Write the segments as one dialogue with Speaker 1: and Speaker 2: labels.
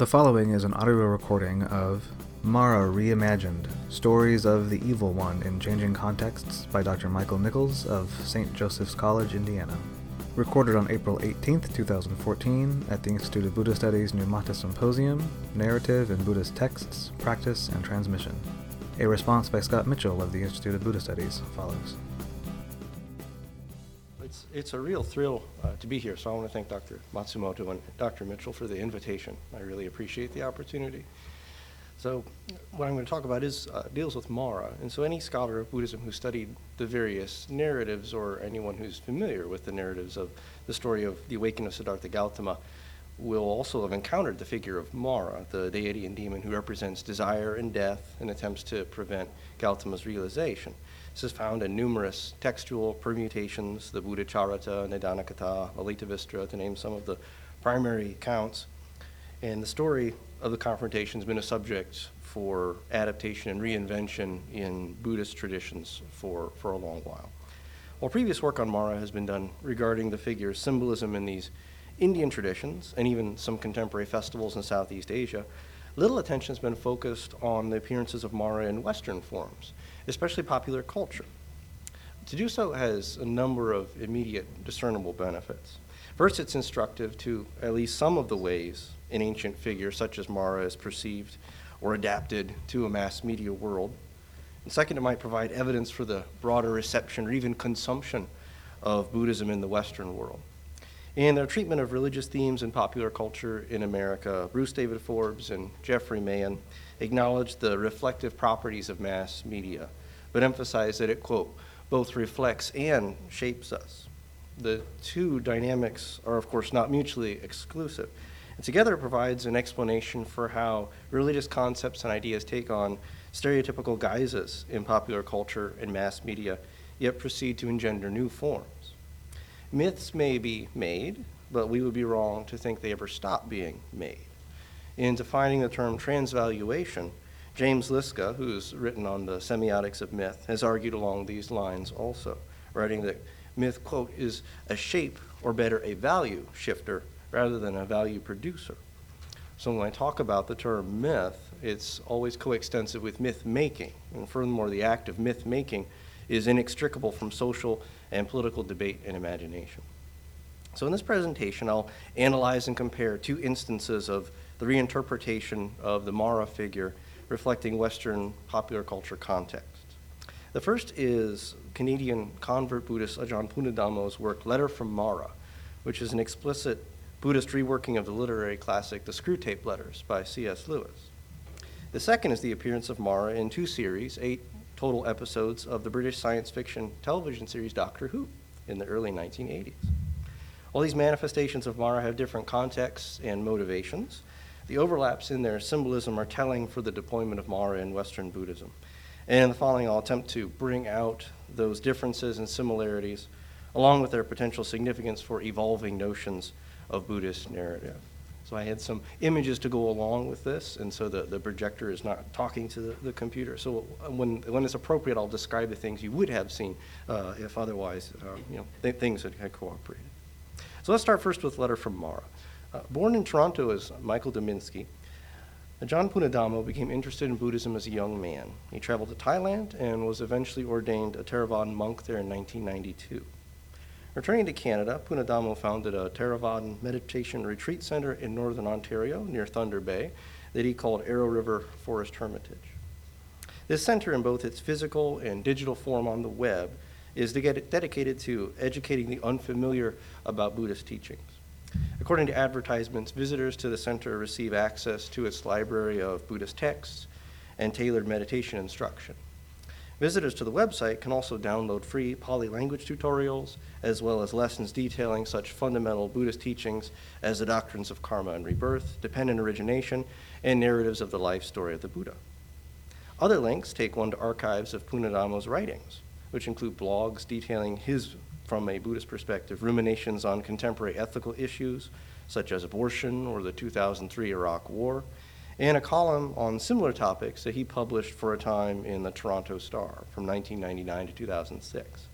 Speaker 1: The following is an audio recording of Mara Reimagined Stories of the Evil One in Changing Contexts by Dr. Michael Nichols of St. Joseph's College, Indiana. Recorded on April 18, 2014, at the Institute of Buddhist Studies Numata Symposium Narrative in Buddhist Texts, Practice, and Transmission. A response by Scott Mitchell of the Institute of Buddhist Studies follows.
Speaker 2: It's, a real thrill uh, to be here, so I want to thank Dr. Matsumoto and Dr. Mitchell for the invitation. I really appreciate the opportunity. So, what I'm going to talk about is uh, deals with Mara, and so any scholar of Buddhism who studied the various narratives, or anyone who's familiar with the narratives of the story of the awakening of Siddhartha Gautama, will also have encountered the figure of Mara, the deity and demon who represents desire and death and attempts to prevent Gautama's realization. This is found in numerous textual permutations, the Buddha Charita, Nidanakatha, Lalita Vistara, to name some of the primary accounts. And the story of the confrontation has been a subject for adaptation and reinvention in Buddhist traditions for, for a long while. While previous work on Mara has been done regarding the figure's symbolism in these Indian traditions and even some contemporary festivals in Southeast Asia, little attention has been focused on the appearances of Mara in Western forms, especially popular culture. To do so has a number of immediate discernible benefits. First, it's instructive to at least some of the ways an ancient figure such as Mara is perceived or adapted to a mass media world. And second, it might provide evidence for the broader reception or even consumption of Buddhism in the Western world. In their treatment of religious themes in popular culture in America, Bruce David Forbes and Jeffrey Mahan acknowledged the reflective properties of mass media, but emphasized that it, quote, both reflects and shapes us. The two dynamics are, of course, not mutually exclusive. And together it provides an explanation for how religious concepts and ideas take on stereotypical guises in popular culture and mass media, yet proceed to engender new forms. Myths may be made, but we would be wrong to think they ever stop being made. In defining the term transvaluation, James Liszka, who's written on the semiotics of myth, has argued along these lines also, writing that myth, quote, is a shape, or better, a value shifter, rather than a value producer. So when I talk about the term myth, it's always coextensive with myth making. And furthermore, the act of myth making is inextricable from social and political debate and imagination. So, in this presentation, I'll analyze and compare two instances of the reinterpretation of the Mara figure reflecting Western popular culture context. The first is Canadian convert Buddhist Ajahn Punnadhammo's work, Letter from Mara, which is an explicit Buddhist reworking of the literary classic The Screwtape Letters by C.S. Lewis. The second is the appearance of Mara in two series, eight total episodes of the British science fiction television series Doctor Who in the early 1980s. All these manifestations of Mara have different contexts and motivations, the overlaps in their symbolism are telling for the deployment of Mara in Western Buddhism. And in the following, I'll attempt to bring out those differences and similarities, along with their potential significance for evolving notions of Buddhist narrative. So I had some images to go along with this, and so the, the projector is not talking to the, the computer. So when, when it's appropriate, I'll describe the things you would have seen uh, if otherwise, uh, you know, th- things had, had cooperated. So let's start first with letter from Mara. Uh, born in Toronto as Michael Dominski, Ajahn Punnadhammo became interested in Buddhism as a young man. He traveled to Thailand and was eventually ordained a Theravadan monk there in 1992. Returning to Canada, Punnadhammo founded a Theravadan meditation retreat center in northern Ontario near Thunder Bay that he called Arrow River Forest Hermitage. This center, in both its physical and digital form on the web, is dedicated to educating the unfamiliar about Buddhist teachings. According to advertisements, visitors to the center receive access to its library of Buddhist texts and tailored meditation instruction. Visitors to the website can also download free Pali language tutorials, as well as lessons detailing such fundamental Buddhist teachings as the doctrines of karma and rebirth, dependent origination, and narratives of the life story of the Buddha. Other links take one to archives of Punnadhammo's writings, which include blogs detailing his, from a Buddhist perspective, ruminations on contemporary ethical issues, such as abortion or the 2003 Iraq War, and a column on similar topics that he published for a time in the Toronto Star from 1999 to 2006.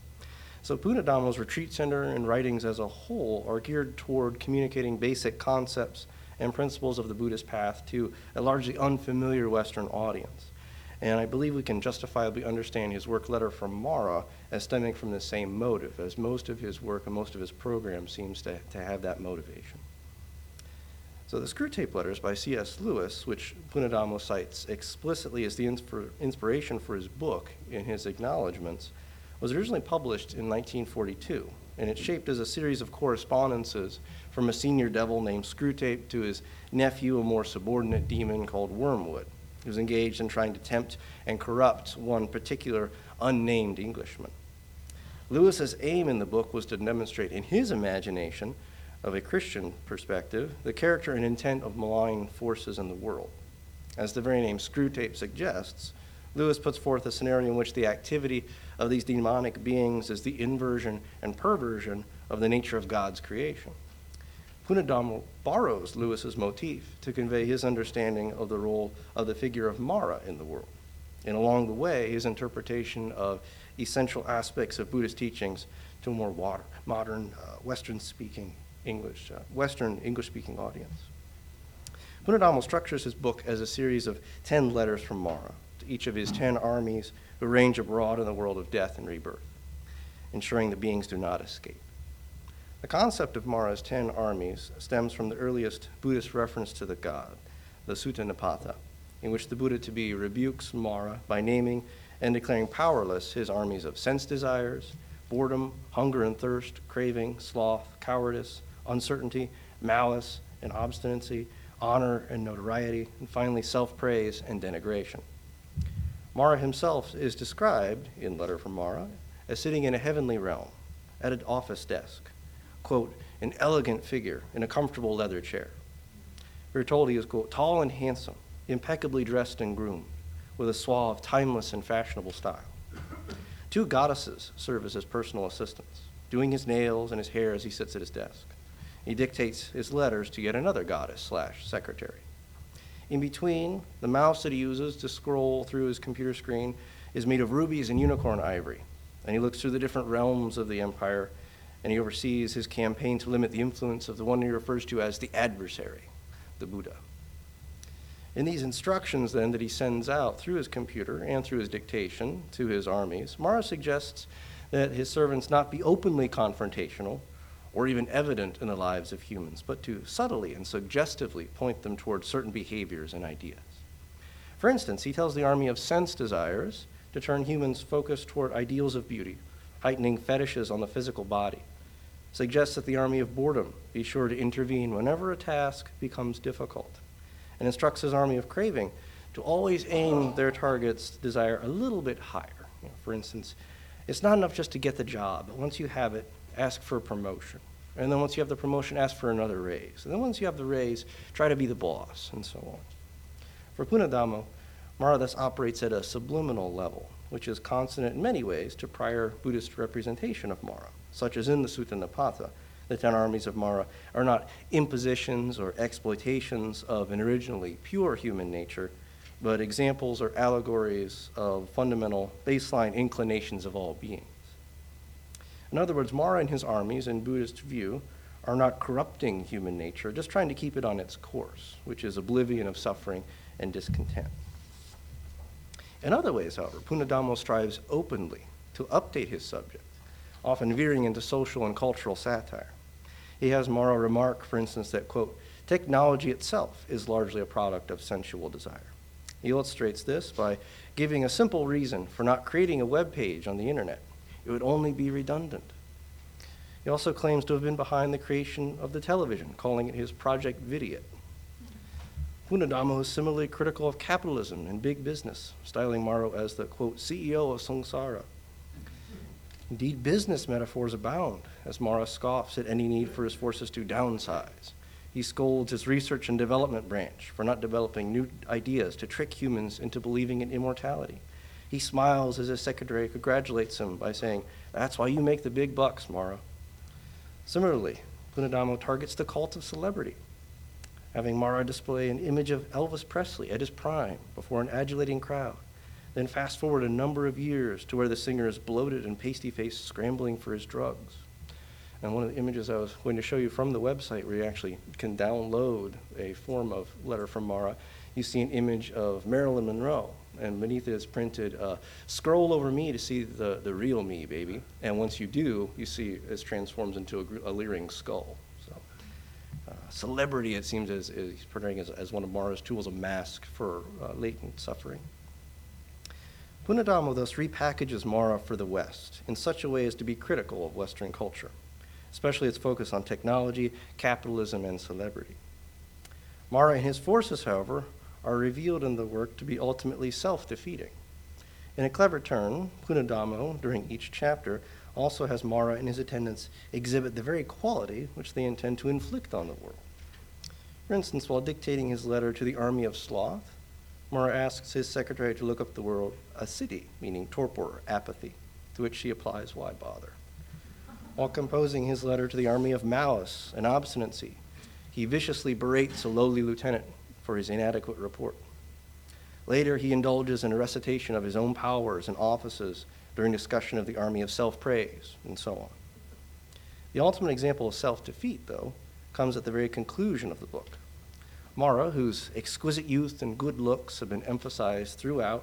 Speaker 2: So Punnadhammo's retreat center and writings as a whole are geared toward communicating basic concepts and principles of the Buddhist path to a largely unfamiliar Western audience. And I believe we can justifiably understand his work letter from Mara as stemming from the same motive, as most of his work and most of his program seems to, to have that motivation. So the Screwtape Letters by C.S. Lewis, which Punnadhammo cites explicitly as the inspir- inspiration for his book in his acknowledgments, was originally published in 1942, and it's shaped as a series of correspondences from a senior devil named Screwtape to his nephew, a more subordinate demon called Wormwood, who was engaged in trying to tempt and corrupt one particular unnamed Englishman. Lewis's aim in the book was to demonstrate in his imagination of a Christian perspective, the character and intent of malign forces in the world. As the very name Screwtape suggests, Lewis puts forth a scenario in which the activity of these demonic beings is the inversion and perversion of the nature of God's creation. Punnadhammo borrows Lewis's motif to convey his understanding of the role of the figure of Mara in the world, and along the way, his interpretation of essential aspects of Buddhist teachings to a more water, modern, uh, Western speaking English, uh, Western English speaking audience. Punnadhammo structures his book as a series of 10 letters from Mara to each of his 10 armies who range abroad in the world of death and rebirth, ensuring the beings do not escape. The concept of Mara's 10 armies stems from the earliest Buddhist reference to the god, the Sutta Nipata, in which the Buddha to be rebukes Mara by naming and declaring powerless his armies of sense desires, boredom, hunger and thirst, craving, sloth, cowardice, uncertainty, malice, and obstinacy, honor and notoriety, and finally self praise and denigration. Mara himself is described, in Letter from Mara, as sitting in a heavenly realm at an office desk, quote, an elegant figure in a comfortable leather chair. We're told he is, quote, tall and handsome, impeccably dressed and groomed, with a suave, timeless, and fashionable style. Two goddesses serve as his personal assistants, doing his nails and his hair as he sits at his desk. He dictates his letters to yet another goddess slash secretary. In between, the mouse that he uses to scroll through his computer screen is made of rubies and unicorn ivory. And he looks through the different realms of the empire and he oversees his campaign to limit the influence of the one he refers to as the adversary, the Buddha. In these instructions, then, that he sends out through his computer and through his dictation to his armies, Mara suggests that his servants not be openly confrontational or even evident in the lives of humans, but to subtly and suggestively point them towards certain behaviors and ideas. For instance, he tells the army of sense desires to turn humans' focus toward ideals of beauty, heightening fetishes on the physical body. Suggests that the army of boredom be sure to intervene whenever a task becomes difficult. And instructs his army of craving to always aim their target's desire a little bit higher. You know, for instance, it's not enough just to get the job, but once you have it, ask for a promotion. And then once you have the promotion, ask for another raise. And then once you have the raise, try to be the boss, and so on. For Punnadhammo, Mara thus operates at a subliminal level, which is consonant in many ways to prior Buddhist representation of Mara, such as in the Sutta Nipata. The ten armies of Mara are not impositions or exploitations of an originally pure human nature, but examples or allegories of fundamental baseline inclinations of all beings. In other words, Mara and his armies, in Buddhist view, are not corrupting human nature, just trying to keep it on its course, which is oblivion of suffering and discontent. In other ways, however, Punnadhammo strives openly to update his subject, often veering into social and cultural satire. He has Mara remark, for instance, that, quote, technology itself is largely a product of sensual desire. He illustrates this by giving a simple reason for not creating a web page on the internet it would only be redundant. He also claims to have been behind the creation of the television, calling it his Project Vidiot. Punnadhammo is similarly critical of capitalism and big business, styling Mara as the, quote, CEO of Samsara. Indeed, business metaphors abound as Mara scoffs at any need for his forces to downsize. He scolds his research and development branch for not developing new ideas to trick humans into believing in immortality. He smiles as his secretary congratulates him by saying, That's why you make the big bucks, Mara. Similarly, Punnadhammo targets the cult of celebrity, having Mara display an image of Elvis Presley at his prime before an adulating crowd. Then fast forward a number of years to where the singer is bloated and pasty faced, scrambling for his drugs. And one of the images I was going to show you from the website where you actually can download a form of letter from Mara, you see an image of Marilyn Monroe. And beneath it is printed, uh, scroll over me to see the, the real me, baby. And once you do, you see it transforms into a, a leering skull. So, uh, celebrity, it seems, is, is portraying as, as one of Mara's tools, a mask for uh, latent suffering. Punnadhammo thus repackages Mara for the West in such a way as to be critical of Western culture especially its focus on technology, capitalism, and celebrity. Mara and his forces, however, are revealed in the work to be ultimately self defeating. In a clever turn, Punnadhammo, during each chapter, also has Mara and his attendants exhibit the very quality which they intend to inflict on the world. For instance, while dictating his letter to the army of sloth, Mara asks his secretary to look up the word asiddhi, meaning torpor, apathy, to which she applies, why bother? While composing his letter to the army of malice and obstinacy, he viciously berates a lowly lieutenant for his inadequate report. Later, he indulges in a recitation of his own powers and offices during discussion of the army of self praise, and so on. The ultimate example of self defeat, though, comes at the very conclusion of the book. Mara, whose exquisite youth and good looks have been emphasized throughout,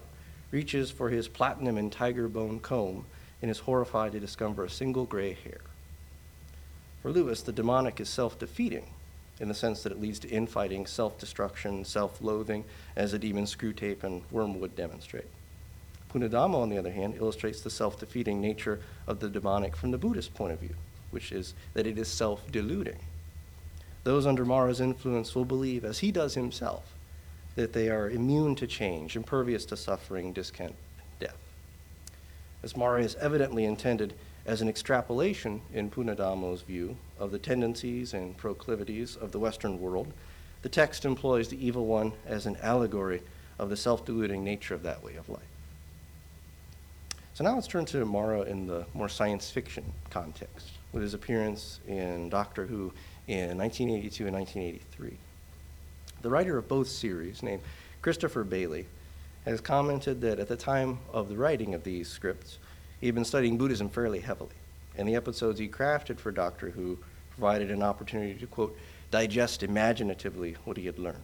Speaker 2: reaches for his platinum and tiger bone comb and is horrified to discover a single gray hair. For Lewis, the demonic is self defeating in the sense that it leads to infighting, self destruction, self loathing, as the demon Screwtape and Wormwood demonstrate. Punnadhammo, on the other hand, illustrates the self defeating nature of the demonic from the Buddhist point of view, which is that it is self deluding. Those under Mara's influence will believe, as he does himself, that they are immune to change, impervious to suffering, discontent, death. as Mara is evidently intended as an extrapolation in Punnadhammo's view of the tendencies and proclivities of the Western world, the text employs the evil one as an allegory of the self deluding nature of that way of life. So now let's turn to Mara in the more science fiction context, with his appearance in Doctor Who in 1982 and 1983. The writer of both series, named Christopher Bailey, has commented that at the time of the writing of these scripts, he had been studying Buddhism fairly heavily, and the episodes he crafted for Doctor Who provided an opportunity to, quote, digest imaginatively what he had learned.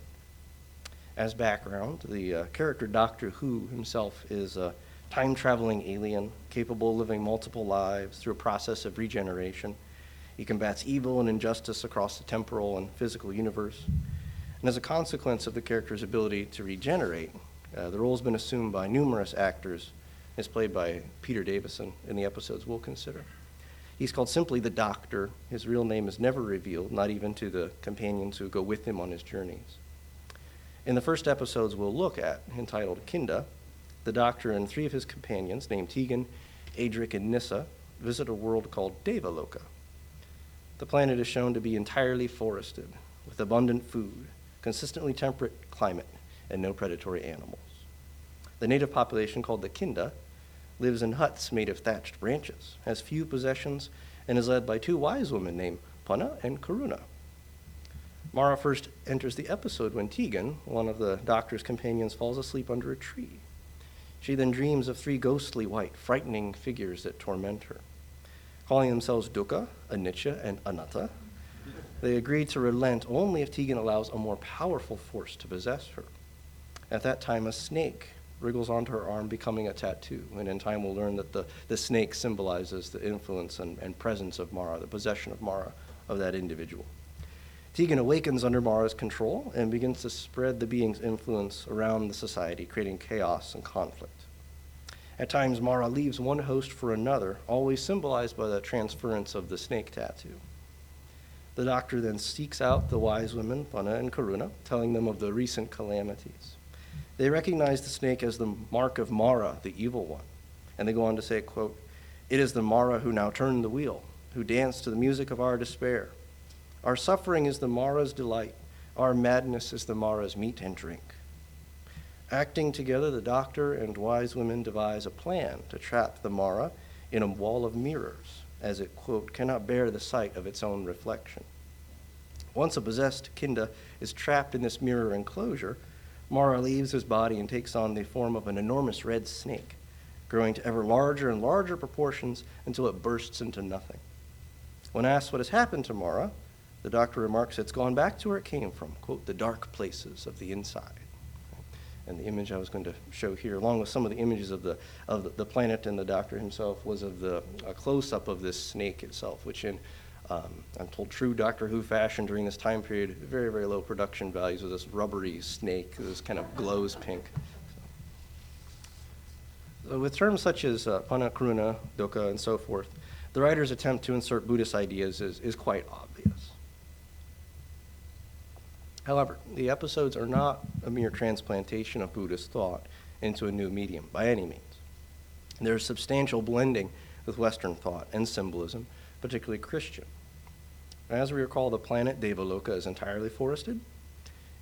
Speaker 2: As background, the uh, character Doctor Who himself is a time traveling alien capable of living multiple lives through a process of regeneration. He combats evil and injustice across the temporal and physical universe. And as a consequence of the character's ability to regenerate, uh, the role has been assumed by numerous actors. It's played by Peter Davison in the episodes we'll consider. He's called simply the Doctor. His real name is never revealed, not even to the companions who go with him on his journeys. In the first episodes we'll look at, entitled Kinda, the Doctor and three of his companions, named Tegan, Adric, and Nyssa, visit a world called Devaloka. The planet is shown to be entirely forested, with abundant food, consistently temperate climate, and no predatory animals. The native population, called the Kinda, lives in huts made of thatched branches, has few possessions, and is led by two wise women named Panna and Karuna. Mara first enters the episode when Tegan, one of the doctor's companions, falls asleep under a tree. She then dreams of three ghostly white, frightening figures that torment her. Calling themselves Dukkha, Anicca, and Anatta, they agree to relent only if Tegan allows a more powerful force to possess her. At that time, a snake wriggles onto her arm, becoming a tattoo. And in time, we'll learn that the, the snake symbolizes the influence and, and presence of Mara, the possession of Mara, of that individual. Tegan awakens under Mara's control and begins to spread the being's influence around the society, creating chaos and conflict. At times, Mara leaves one host for another, always symbolized by the transference of the snake tattoo. The doctor then seeks out the wise women, Panna and Karuna, telling them of the recent calamities. They recognize the snake as the mark of Mara, the evil one. And they go on to say, quote, It is the Mara who now turned the wheel, who danced to the music of our despair. Our suffering is the Mara's delight. Our madness is the Mara's meat and drink. Acting together, the doctor and wise women devise a plan to trap the Mara in a wall of mirrors, as it, quote, cannot bear the sight of its own reflection. Once a possessed Kinda is trapped in this mirror enclosure, Mara leaves his body and takes on the form of an enormous red snake, growing to ever larger and larger proportions until it bursts into nothing. When asked what has happened to Mara, the doctor remarks it's gone back to where it came from, quote, the dark places of the inside. And the image I was going to show here, along with some of the images of the, of the planet and the doctor himself, was of the a close up of this snake itself, which, in, um, I'm told, true Doctor Who fashion during this time period, very, very low production values of this rubbery snake, this kind of glows pink. So with terms such as uh, panna karuna, dukkha, and so forth, the writer's attempt to insert Buddhist ideas is, is quite obvious. However, the episodes are not a mere transplantation of Buddhist thought into a new medium by any means. There's substantial blending with Western thought and symbolism, particularly Christian. As we recall, the planet Devaloka is entirely forested,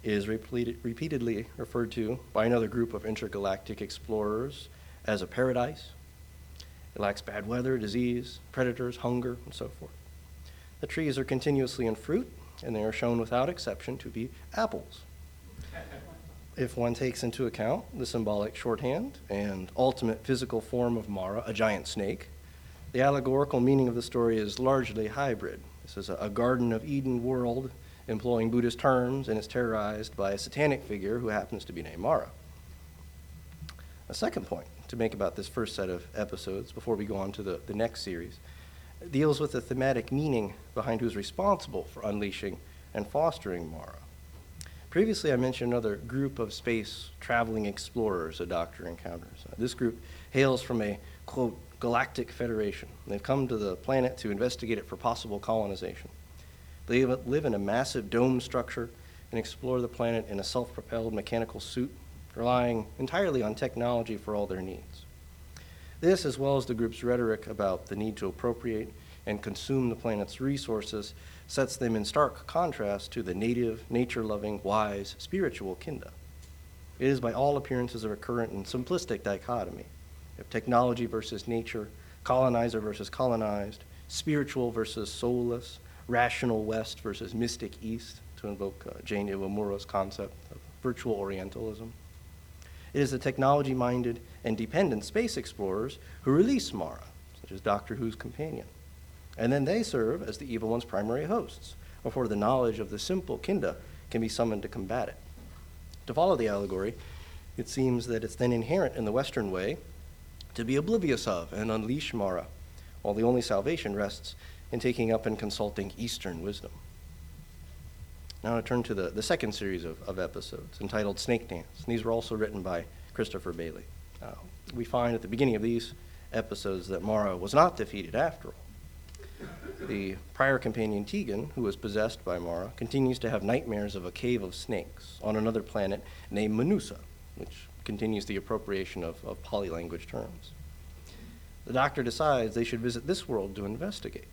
Speaker 2: is repeated, repeatedly referred to by another group of intergalactic explorers as a paradise. It lacks bad weather, disease, predators, hunger, and so forth. The trees are continuously in fruit, and they are shown without exception to be apples. If one takes into account the symbolic shorthand and ultimate physical form of Mara, a giant snake, the allegorical meaning of the story is largely hybrid. This is a Garden of Eden world employing Buddhist terms and is terrorized by a satanic figure who happens to be named Mara. A second point to make about this first set of episodes before we go on to the, the next series deals with the thematic meaning behind who's responsible for unleashing and fostering Mara. Previously, I mentioned another group of space traveling explorers a doctor encounters. Uh, this group hails from a, quote, galactic federation. They've come to the planet to investigate it for possible colonization. They live in a massive dome structure and explore the planet in a self propelled mechanical suit, relying entirely on technology for all their needs. This, as well as the group's rhetoric about the need to appropriate and consume the planet's resources, sets them in stark contrast to the native, nature loving, wise, spiritual Kinda. It is, by all appearances, a recurrent and simplistic dichotomy of technology versus nature, colonizer versus colonized, spiritual versus soulless, rational West versus mystic East, to invoke uh, Jane Iwamura's concept of virtual Orientalism. It is the technology minded and dependent space explorers who release Mara, such as Doctor Who's companion. And then they serve as the evil one's primary hosts, before the knowledge of the simple Kinda can be summoned to combat it. To follow the allegory, it seems that it's then inherent in the Western way to be oblivious of and unleash Mara, while the only salvation rests in taking up and consulting Eastern wisdom. Now I turn to the, the second series of, of episodes entitled Snake Dance. And these were also written by Christopher Bailey. Uh, we find at the beginning of these episodes that Mara was not defeated after all. The prior companion Tegan, who was possessed by Mara, continues to have nightmares of a cave of snakes on another planet named Manusa, which continues the appropriation of, of Pali language terms. The doctor decides they should visit this world to investigate.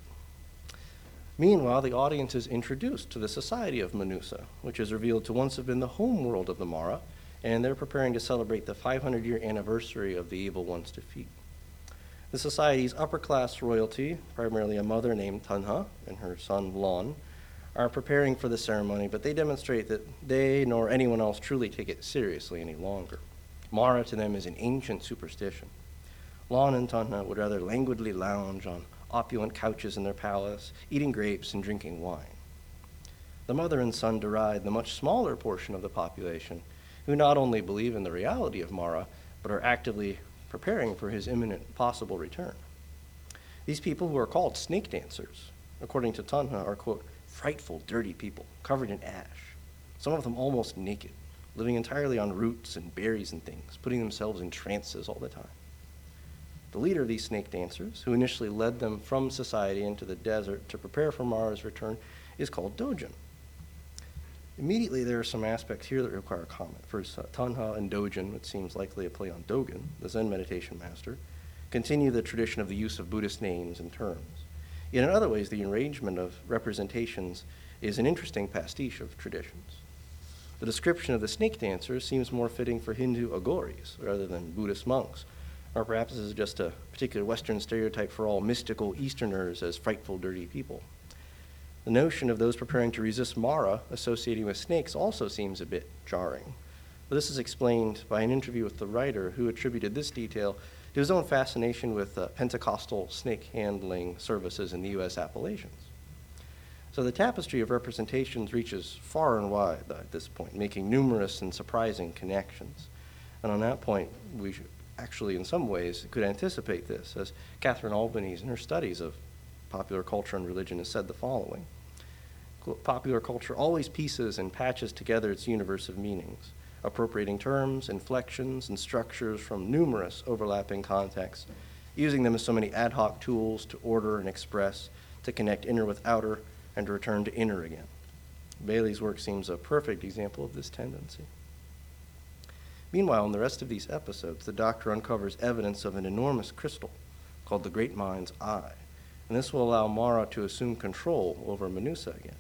Speaker 2: Meanwhile, the audience is introduced to the society of Manusa, which is revealed to once have been the home world of the Mara, and they're preparing to celebrate the 500 year anniversary of the evil one's defeat. The society's upper class royalty, primarily a mother named Tanha and her son Lon, are preparing for the ceremony, but they demonstrate that they nor anyone else truly take it seriously any longer. Mara to them is an ancient superstition. Lon and Tanha would rather languidly lounge on opulent couches in their palace, eating grapes and drinking wine. The mother and son deride the much smaller portion of the population who not only believe in the reality of Mara, but are actively preparing for his imminent possible return. These people, who are called snake dancers, according to Tanha, are, quote, frightful, dirty people, covered in ash, some of them almost naked, living entirely on roots and berries and things, putting themselves in trances all the time. The leader of these snake dancers, who initially led them from society into the desert to prepare for Mara's return, is called Dojjen. Immediately, there are some aspects here that require comment. First, uh, Tanha and Dojin, which seems likely a play on Dogen, the Zen meditation master, continue the tradition of the use of Buddhist names and terms. Yet in other ways, the arrangement of representations is an interesting pastiche of traditions. The description of the snake dancers seems more fitting for Hindu aghoris rather than Buddhist monks, or perhaps this is just a particular Western stereotype for all mystical Easterners as frightful, dirty people. The notion of those preparing to resist Mara associating with snakes also seems a bit jarring. But this is explained by an interview with the writer who attributed this detail to his own fascination with uh, Pentecostal snake handling services in the U.S. Appalachians. So the tapestry of representations reaches far and wide at this point, making numerous and surprising connections. And on that point, we should actually, in some ways, could anticipate this, as Catherine Albanese, in her studies of popular culture and religion, has said the following Popular culture always pieces and patches together its universe of meanings, appropriating terms, inflections, and structures from numerous overlapping contexts, using them as so many ad hoc tools to order and express, to connect inner with outer, and to return to inner again. Bailey's work seems a perfect example of this tendency. Meanwhile, in the rest of these episodes, the doctor uncovers evidence of an enormous crystal called the Great Mind's Eye, and this will allow Mara to assume control over Manusa again.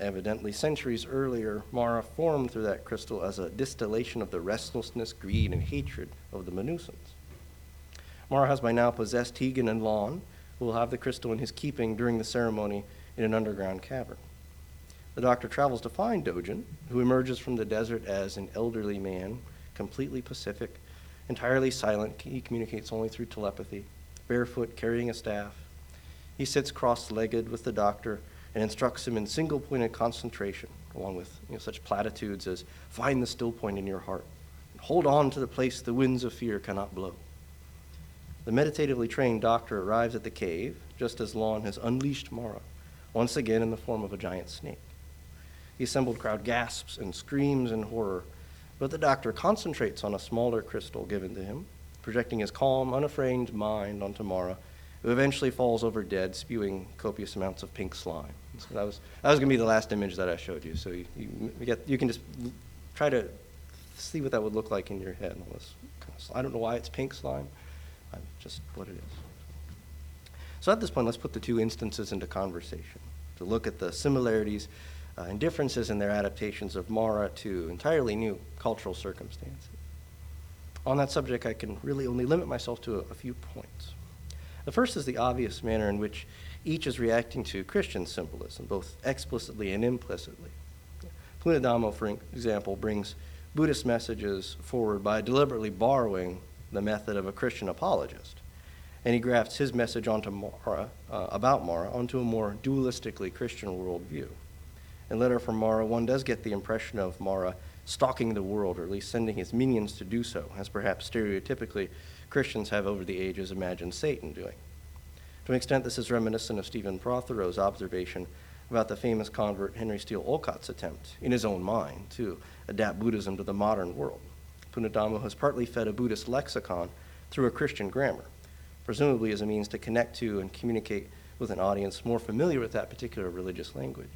Speaker 2: Evidently, centuries earlier, Mara formed through that crystal as a distillation of the restlessness, greed, and hatred of the Manusans. Mara has by now possessed Tegan and Lon, who will have the crystal in his keeping during the ceremony in an underground cavern. The doctor travels to find Dogen, who emerges from the desert as an elderly man, completely pacific, entirely silent. He communicates only through telepathy, barefoot, carrying a staff. He sits cross legged with the doctor and instructs him in single pointed concentration, along with you know, such platitudes as find the still point in your heart, and hold on to the place the winds of fear cannot blow. The meditatively trained doctor arrives at the cave just as Lon has unleashed Mara once again in the form of a giant snake. The assembled crowd gasps and screams in horror, but the doctor concentrates on a smaller crystal given to him, projecting his calm, unafraid mind onto Mara, who eventually falls over dead, spewing copious amounts of pink slime. So that was, that was going to be the last image that I showed you. So you, you, get, you can just try to see what that would look like in your head. All this kind of I don't know why it's pink slime, I'm just what it is. So at this point, let's put the two instances into conversation to look at the similarities uh, and differences in their adaptations of Mara to entirely new cultural circumstances. On that subject, I can really only limit myself to a, a few points. The first is the obvious manner in which each is reacting to Christian symbolism, both explicitly and implicitly. Punnadhammo, for example, brings Buddhist messages forward by deliberately borrowing the method of a Christian apologist and he grafts his message onto Mara, uh, about Mara, onto a more dualistically Christian worldview. In Letter from Mara, one does get the impression of Mara stalking the world, or at least sending his minions to do so, as perhaps stereotypically Christians have over the ages imagined Satan doing. To an extent, this is reminiscent of Stephen Prothero's observation about the famous convert Henry Steele Olcott's attempt, in his own mind, to adapt Buddhism to the modern world. Punnadhammo has partly fed a Buddhist lexicon through a Christian grammar presumably as a means to connect to and communicate with an audience more familiar with that particular religious language.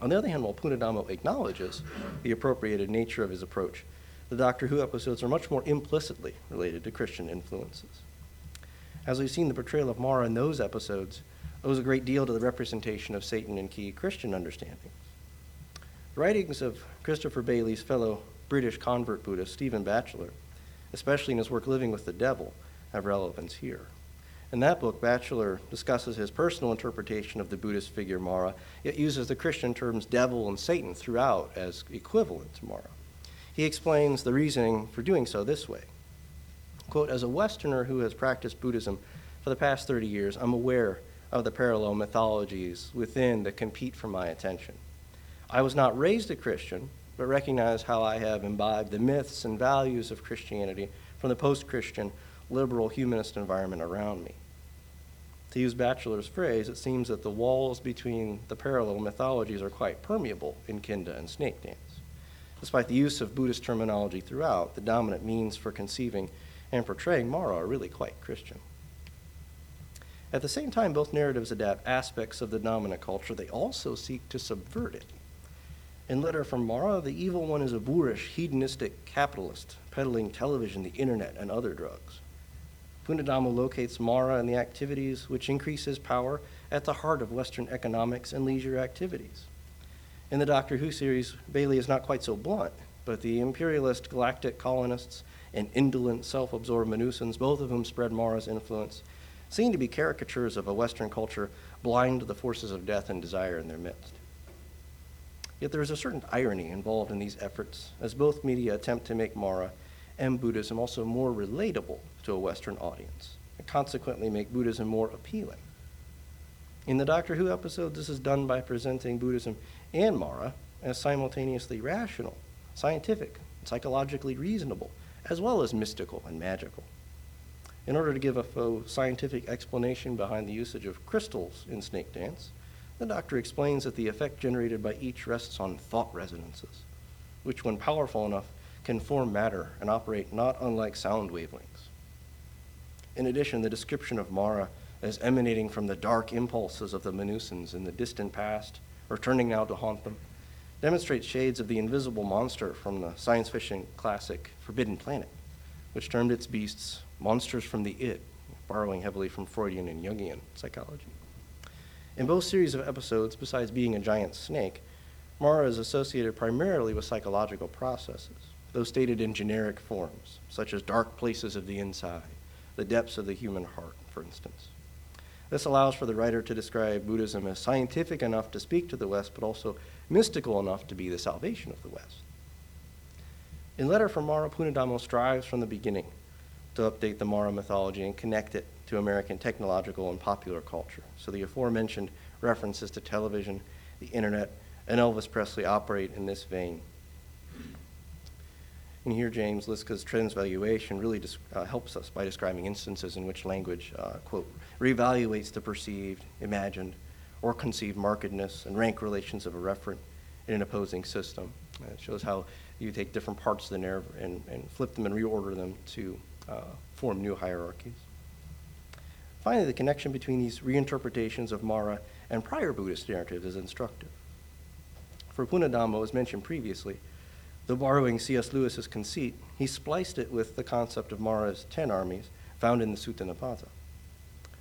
Speaker 2: On the other hand, while Punnadhammo acknowledges the appropriated nature of his approach, the Doctor Who episodes are much more implicitly related to Christian influences. As we've seen, the portrayal of Mara in those episodes owes a great deal to the representation of Satan in key Christian understandings. The writings of Christopher Bailey's fellow British convert Buddhist, Stephen Batchelor, especially in his work Living with the Devil, have relevance here. In that book, Batchelor discusses his personal interpretation of the Buddhist figure Mara, yet uses the Christian terms devil and Satan throughout as equivalent to Mara. He explains the reasoning for doing so this way Quote, As a Westerner who has practiced Buddhism for the past 30 years, I'm aware of the parallel mythologies within that compete for my attention. I was not raised a Christian, but recognize how I have imbibed the myths and values of Christianity from the post Christian liberal humanist environment around me. To use Batchelor's phrase, it seems that the walls between the parallel mythologies are quite permeable in Kinda and Snake Dance. Despite the use of Buddhist terminology throughout, the dominant means for conceiving and portraying Mara are really quite Christian. At the same time, both narratives adapt aspects of the dominant culture, they also seek to subvert it. In Letter from Mara, the evil one is a boorish, hedonistic capitalist peddling television, the internet, and other drugs. Punnadhammo locates Mara and the activities which increase his power at the heart of Western economics and leisure activities. In the Doctor Who series, Bailey is not quite so blunt, but the imperialist galactic colonists and indolent, self absorbed Manusans, both of whom spread Mara's influence, seem to be caricatures of a Western culture blind to the forces of death and desire in their midst. Yet there is a certain irony involved in these efforts, as both media attempt to make Mara and Buddhism also more relatable to a Western audience, and consequently make Buddhism more appealing. In the Doctor Who episode, this is done by presenting Buddhism and Mara as simultaneously rational, scientific, psychologically reasonable, as well as mystical and magical. In order to give a faux scientific explanation behind the usage of crystals in snake dance, the doctor explains that the effect generated by each rests on thought resonances, which, when powerful enough, can form matter and operate not unlike sound wavelengths. In addition, the description of Mara as emanating from the dark impulses of the Manusans in the distant past, returning now to haunt them, demonstrates shades of the invisible monster from the science fiction classic Forbidden Planet, which termed its beasts monsters from the id, borrowing heavily from Freudian and Jungian psychology. In both series of episodes, besides being a giant snake, Mara is associated primarily with psychological processes, those stated in generic forms, such as dark places of the inside, the depths of the human heart, for instance. This allows for the writer to describe Buddhism as scientific enough to speak to the West, but also mystical enough to be the salvation of the West. In Letter from Mara, Punnadhammo strives from the beginning to update the Mara mythology and connect it to American technological and popular culture. So the aforementioned references to television, the internet, and Elvis Presley operate in this vein. And here, James Liszka's transvaluation really uh, helps us by describing instances in which language, uh, quote, reevaluates the perceived, imagined, or conceived markedness and rank relations of a referent in an opposing system. Uh, it shows how you take different parts of the narrative and, and flip them and reorder them to uh, form new hierarchies. Finally, the connection between these reinterpretations of Mara and prior Buddhist narratives is instructive. For Punnadhammo, as mentioned previously, though borrowing C.S. Lewis's conceit, he spliced it with the concept of Mara's ten armies found in the Sutta Nipata.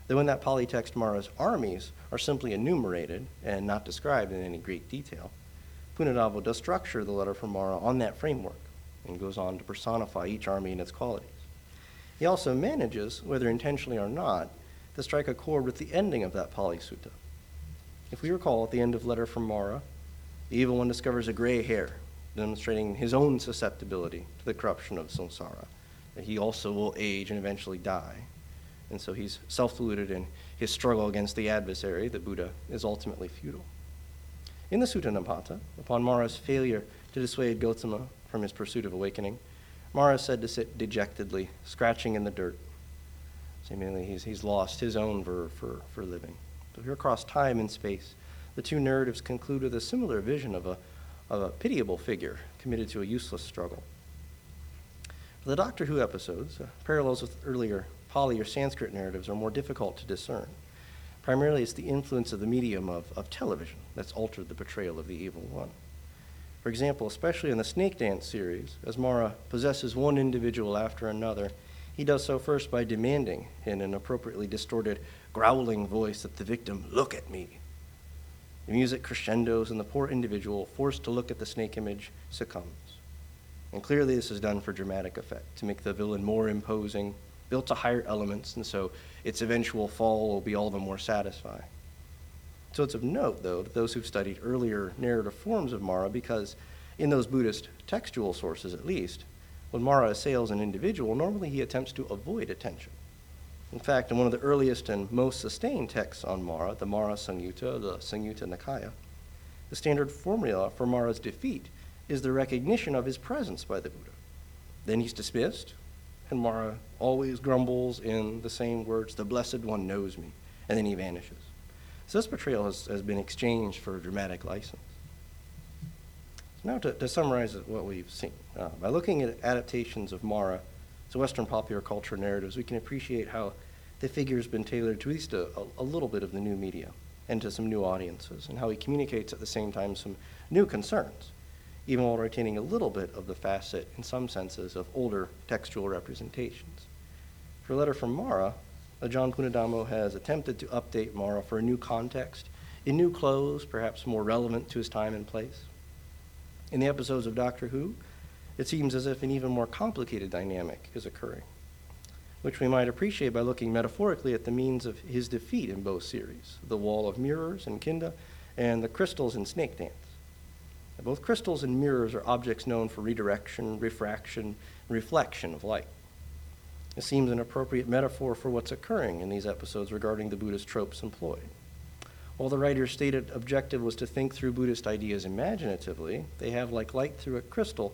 Speaker 2: Though in that Pali text, Mara's armies are simply enumerated and not described in any great detail, Punnadhammo does structure the letter from Mara on that framework and goes on to personify each army and its qualities. He also manages, whether intentionally or not, to strike a chord with the ending of that Pali Sutta. If we recall, at the end of Letter from Mara, the evil one discovers a gray hair, demonstrating his own susceptibility to the corruption of samsara, that he also will age and eventually die. And so he's self deluded in his struggle against the adversary, the Buddha, is ultimately futile. In the Sutta Nipata, upon Mara's failure to dissuade Gotama from his pursuit of awakening, Mara is said to sit dejectedly, scratching in the dirt. Seemingly, he's, he's lost his own verve for, for living. So here across time and space, the two narratives conclude with a similar vision of a, of a pitiable figure committed to a useless struggle. The Doctor Who episodes, uh, parallels with earlier Pali or Sanskrit narratives are more difficult to discern. Primarily, it's the influence of the medium of, of television that's altered the portrayal of the evil one. For example, especially in the Snake Dance series, as Mara possesses one individual after another, he does so first by demanding, in an appropriately distorted, growling voice, that the victim look at me. The music crescendos, and the poor individual, forced to look at the snake image, succumbs. And clearly, this is done for dramatic effect, to make the villain more imposing, built to higher elements, and so its eventual fall will be all the more satisfying. So it's of note, though, that those who've studied earlier narrative forms of Mara, because in those Buddhist textual sources at least, when Mara assails an individual, normally he attempts to avoid attention. In fact, in one of the earliest and most sustained texts on Mara, the Mara Samyutta, the Samyutta Nikaya, the standard formula for Mara's defeat is the recognition of his presence by the Buddha. Then he's dismissed, and Mara always grumbles in the same words, the Blessed One knows me, and then he vanishes. So this portrayal has, has been exchanged for a dramatic license. So now to, to summarize what we've seen. Uh, by looking at adaptations of Mara to Western popular culture narratives, we can appreciate how the figure has been tailored to at least a, a, little bit of the new media and to some new audiences, and how he communicates at the same time some new concerns, even while retaining a little bit of the facet, in some senses, of older textual representations. For a letter from Mara, Ajahn Punnadhammo has attempted to update Mara for a new context, in new clothes, perhaps more relevant to his time and place. In the episodes of Doctor Who, it seems as if an even more complicated dynamic is occurring, which we might appreciate by looking metaphorically at the means of his defeat in both series the wall of mirrors in Kinda and the crystals in Snake Dance. both crystals and mirrors are objects known for redirection, refraction, reflection of light. It seems an appropriate metaphor for what's occurring in these episodes regarding the Buddhist tropes employed. While the writer's stated objective was to think through Buddhist ideas imaginatively, they have, like light through a crystal,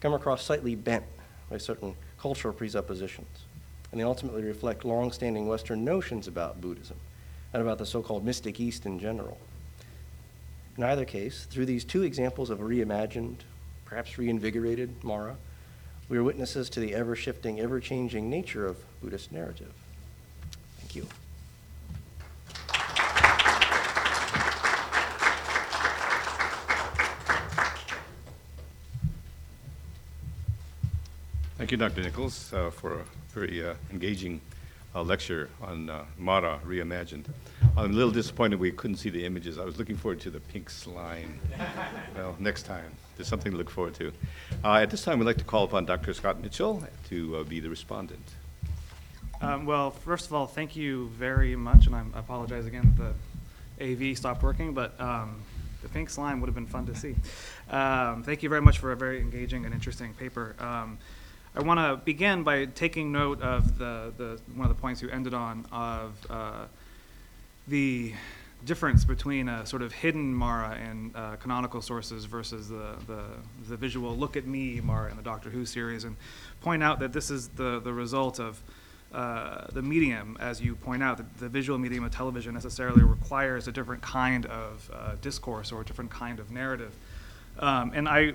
Speaker 2: come across slightly bent by certain cultural presuppositions. And they ultimately reflect long standing Western notions about Buddhism and about the so called mystic East in general. In either case, through these two examples of reimagined, perhaps reinvigorated Mara, we are witnesses to the ever shifting, ever changing nature of Buddhist narrative. Thank you.
Speaker 3: Thank you, Dr. Nichols, uh, for a very uh, engaging uh, lecture on uh, Mara Reimagined. I'm a little disappointed we couldn't see the images. I was looking forward to the pink slime. well, next time. There's something to look forward to. Uh, at this time, we'd like to call upon Dr. Scott Mitchell to uh, be the respondent.
Speaker 4: Um, well, first of all, thank you very much, and I'm- I apologize again that the AV stopped working, but um, the pink slime would have been fun to see. Um, Thank you very much for a very engaging and interesting paper. I want to begin by taking note of the, the, one of the points you ended on of uh, the difference between a sort of hidden Mara in uh, canonical sources versus the, the, the visual look at me Mara in the Doctor Who series, and point out that this is the, the result of uh, the medium, as you point out, the, the visual medium of television necessarily requires a different kind of uh, discourse or a different kind of narrative. Um, and I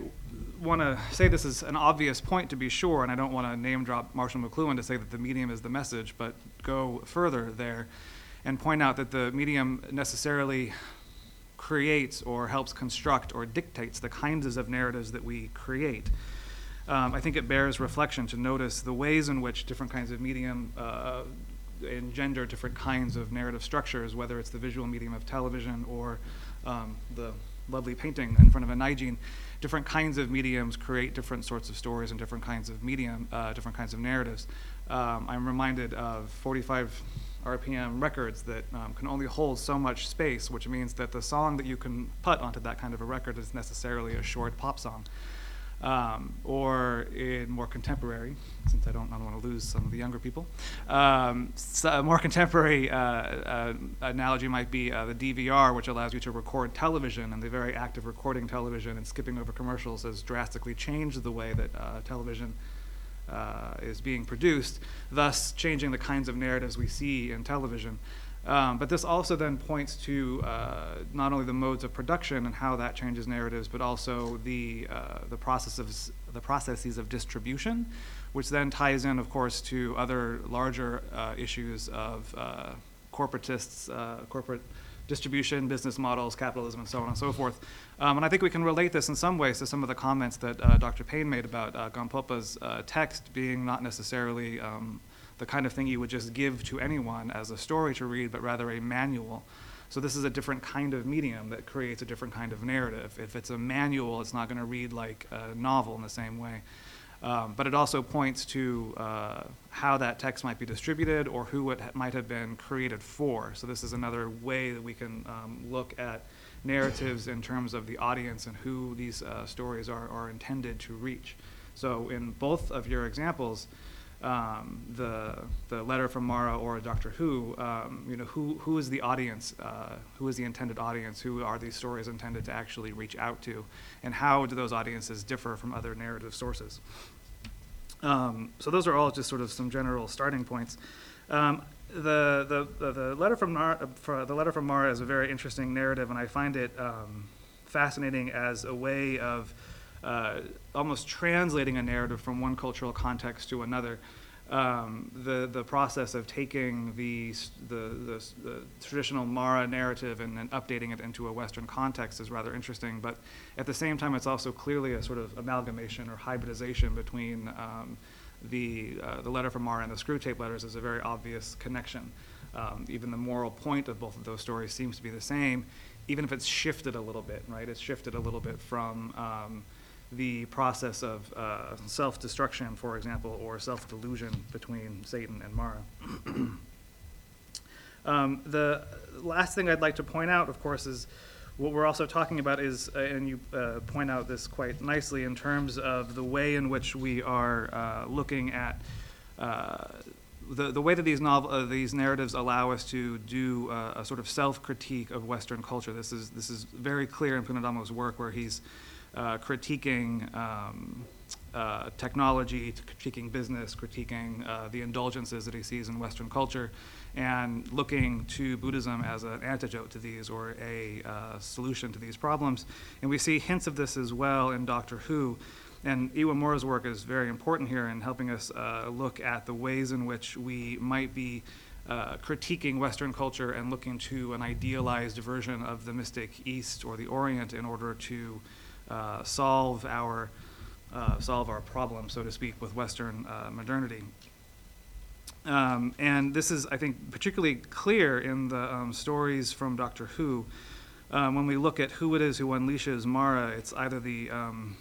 Speaker 4: want to say this is an obvious point to be sure, and I don't want to name drop Marshall McLuhan to say that the medium is the message, but go further there and point out that the medium necessarily creates or helps construct or dictates the kinds of narratives that we create. Um, I think it bears reflection to notice the ways in which different kinds of medium uh, engender different kinds of narrative structures, whether it's the visual medium of television or um, the lovely painting in front of a Nigene. Different kinds of mediums create different sorts of stories and different kinds of medium, uh, different kinds of narratives. Um, I'm reminded of 45 RPM records that um, can only hold so much space, which means that the song that you can put onto that kind of a record is necessarily a short pop song. Um, or in more contemporary, since I don't, I don't want to lose some of the younger people, um, so a more contemporary uh, uh, analogy might be uh, the DVR, which allows you to record television, and the very act of recording television and skipping over commercials has drastically changed the way that uh, television uh, is being produced, thus changing the kinds of narratives we see in television. Um, but this also then points to uh, not only the modes of production and how that changes narratives, but also the uh, the process of the processes of distribution, which then ties in, of course, to other larger uh, issues of uh, corporatists, uh, corporate distribution, business models, capitalism, and so on and so forth. Um, and I think we can relate this in some ways to some of the comments that uh, Dr. Payne made about Gampopa's text being not necessarily um, the kind of thing you would just give to anyone as a story to read, but rather a manual. So this is a different kind of medium that creates a different kind of narrative. If it's a manual, it's not going to read like a novel in the same way. Um, but it also points to uh, how that text might be distributed or who it ha- might have been created for. So this is another way that we can um, look at narratives in terms of the audience and who these uh, stories are, are intended to reach. So in both of your examples, um, the the letter from Mara or Doctor Who, um, you know, who who is the audience? Uh, who is the intended audience? Who are these stories intended to actually reach out to? And how do those audiences differ from other narrative sources? Um, so those are all just sort of some general starting points. Um, the, the, the, letter from Mara, for the letter from Mara is a very interesting narrative, and I find it um, fascinating as a way of uh, almost translating a narrative from one cultural context to another. Um, the the process of taking the the, the, the traditional Mara narrative and then updating it into a Western context is rather interesting. But at the same time, it's also clearly a sort of amalgamation or hybridization between um, the uh, the letter from Mara and the Screwtape letters is a very obvious connection. Um, even the moral point of both of those stories seems to be the same, even if it's shifted a little bit, right? It's shifted a little bit from um, the process of uh, self-destruction, for example, or self-delusion between Satan and Mara. Um, the last thing I'd like to point out, of course, is what we're also talking about is, uh, and you uh, point out this quite nicely in terms of the way in which we are uh, looking at uh, the, the way that these novel, uh, these narratives allow us to do uh, a sort of self-critique of Western culture. This is, this is very clear in Punnadhammo's work where he's uh, critiquing um, uh, technology, critiquing business, critiquing uh, the indulgences that he sees in Western culture, and looking to Buddhism as an antidote to these or a uh, solution to these problems. And we see hints of this as well in Doctor Who. And Iwamura's work is very important here in helping us uh, look at the ways in which we might be uh, critiquing Western culture and looking to an idealized version of the mystic East or the Orient in order to uh, solve our uh, solve our problem, so to speak, with Western uh, modernity. Um, and this is, I think, particularly clear in the um, stories from Doctor Who. Um, when we look at who it is who unleashes Mara, it's either the um,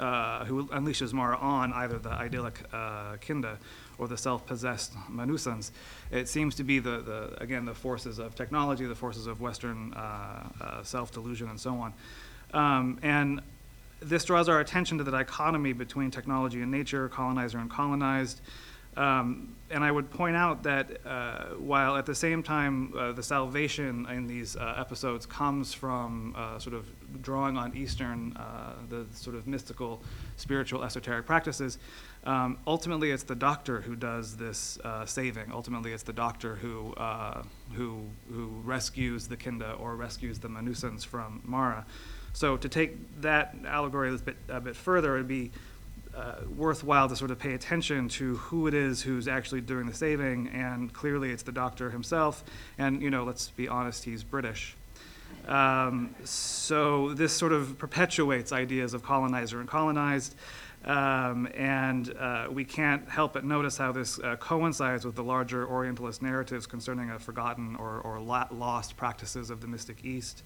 Speaker 4: uh, who unleashes Mara on either the idyllic uh, Kinda or the self-possessed Manussans. It seems to be the, the again the forces of technology, the forces of Western uh, uh self-delusion, and so on. Um, and this draws our attention to the dichotomy between technology and nature, colonizer and colonized. Um, and I would point out that uh, while at the same time uh, the salvation in these uh, episodes comes from uh, sort of drawing on Eastern, uh, the sort of mystical, spiritual, esoteric practices, um, ultimately it's the doctor who does this uh, saving. Ultimately, it's the doctor who, who, who rescues the Kinda or rescues the Manussans from Mara. So to take that allegory a bit, a bit further, it would be uh, worthwhile to sort of pay attention to who it is who's actually doing the saving, and clearly it's the doctor himself. And you know, let's be honest, he's British. Um, so this sort of perpetuates ideas of colonizer and colonized. Um, and uh, we can't help but notice how this uh, coincides with the larger Orientalist narratives concerning a forgotten or, or lost practices of the mystic East.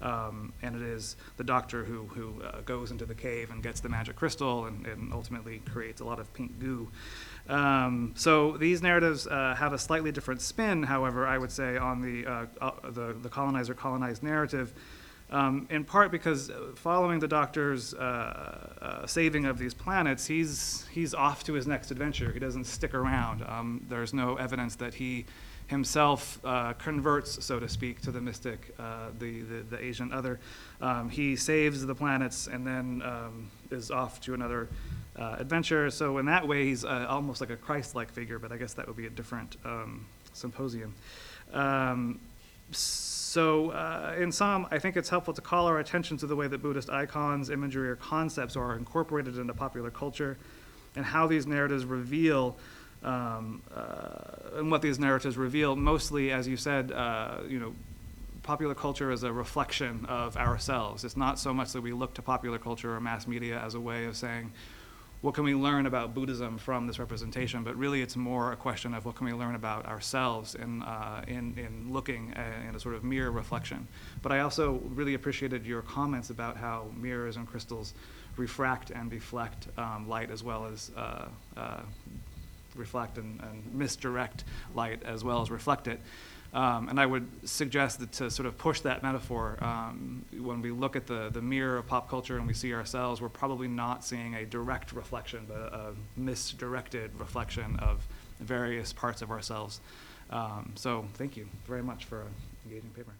Speaker 4: Um, and it is the doctor who, who uh, goes into the cave and gets the magic crystal and, and ultimately creates a lot of pink goo. Um, so these narratives uh, have a slightly different spin, however, I would say, on the, uh, uh, the, the colonizer colonized narrative. Um, in part because uh, following the doctor's uh, uh, saving of these planets, he's, he's off to his next adventure. He doesn't stick around. Um, there's no evidence that he himself uh, converts, so to speak, to the mystic, uh, the, the, the, Asian other. Um, he saves the planets and then um, is off to another uh, adventure. So, in that way, he's almost like a Christ like figure, but I guess that would be a different um, symposium. Um, so, uh, in sum, I think it's helpful to call our attention to the way that Buddhist icons, imagery, or concepts are incorporated into popular culture and how these narratives reveal. Um, uh, and what these narratives reveal, mostly, as you said, uh, you know, popular culture is a reflection of ourselves. It's not so much that we look to popular culture or mass media as a way of saying, what can we learn about Buddhism from this representation? But really, it's more a question of what can we learn about ourselves in, uh, in, in looking at, in a sort of mirror reflection. But I also really appreciated your comments about how mirrors and crystals refract and deflect um, light as well as uh, uh, reflect and, and misdirect light as well as reflect it. Um, and I would suggest that to sort of push that metaphor, um, when we look at the, the mirror of pop culture and we see ourselves, we're probably not seeing a direct reflection, but a misdirected reflection of various parts of ourselves. Um, so thank you very much for an engaging paper.